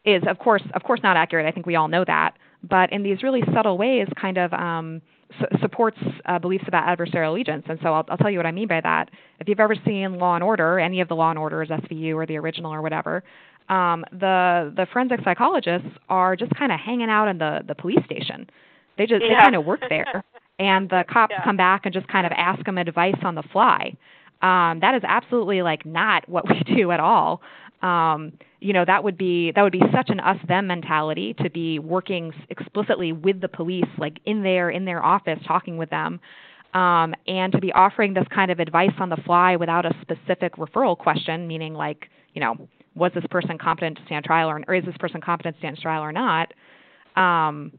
is, of course, of course, not accurate. I think we all know that, but in these really subtle ways, kind of um, su- supports uh, beliefs about adversarial allegiance. And so I'll, I'll tell you what I mean by that. If you've ever seen Law and Order, any of the Law and Orders, SVU or the original or whatever, um, the the forensic psychologists are just kind of hanging out in the the police station. They just they kind of work there, [LAUGHS] and the cops Yeah. come back and just kind of ask them advice on the fly. Um, that is absolutely like not what [LAUGHS] we do at all. Um, you know that would be that would be such an us them mentality to be working explicitly with the police, like in their in their office, talking with them. Um, and to be offering this kind of advice on the fly without a specific referral question, meaning like, you know, was this person competent to stand trial or, or is this person competent to stand trial or not? Um,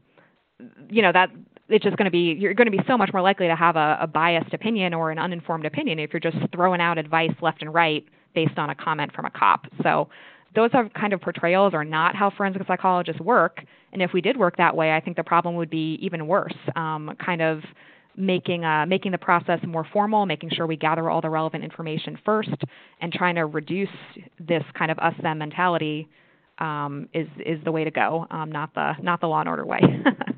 you know that it's just going to be you're going to be so much more likely to have a, a biased opinion or an uninformed opinion if you're just throwing out advice left and right based on a comment from a cop. So those are kind of portrayals are not how forensic psychologists work. And if we did work that way, I think the problem would be even worse. Um, kind of making uh, making the process more formal, making sure we gather all the relevant information first, and trying to reduce this kind of us them mentality um, is is the way to go, um, not the not the law and order way. [LAUGHS]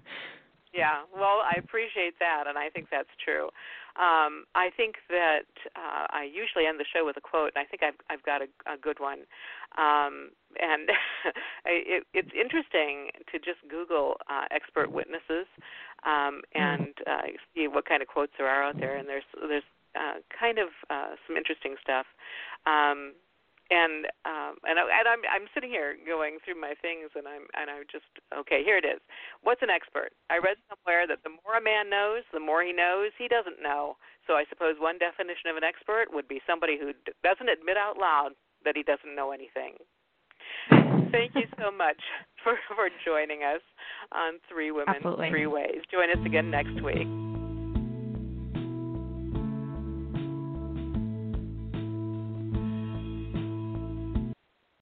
Yeah, well, I appreciate that, and I think that's true. Um, I think that uh, I usually end the show with a quote, and I think I've I've got a, a good one. Um, and [LAUGHS] it, it's interesting to just Google uh, expert witnesses um, and uh, see what kind of quotes there are out there. And there's there's uh, kind of uh, some interesting stuff. Um, and um and, I, and I'm I'm sitting here going through my things and I'm and I'm just okay here it is. What's an expert? I read somewhere that the more a man knows, the more he knows he doesn't know. So I suppose one definition of an expert would be somebody who d- doesn't admit out loud that he doesn't know anything. Thank you so much [LAUGHS] for for joining us on Three Women Absolutely. Three Ways. Join us again next week.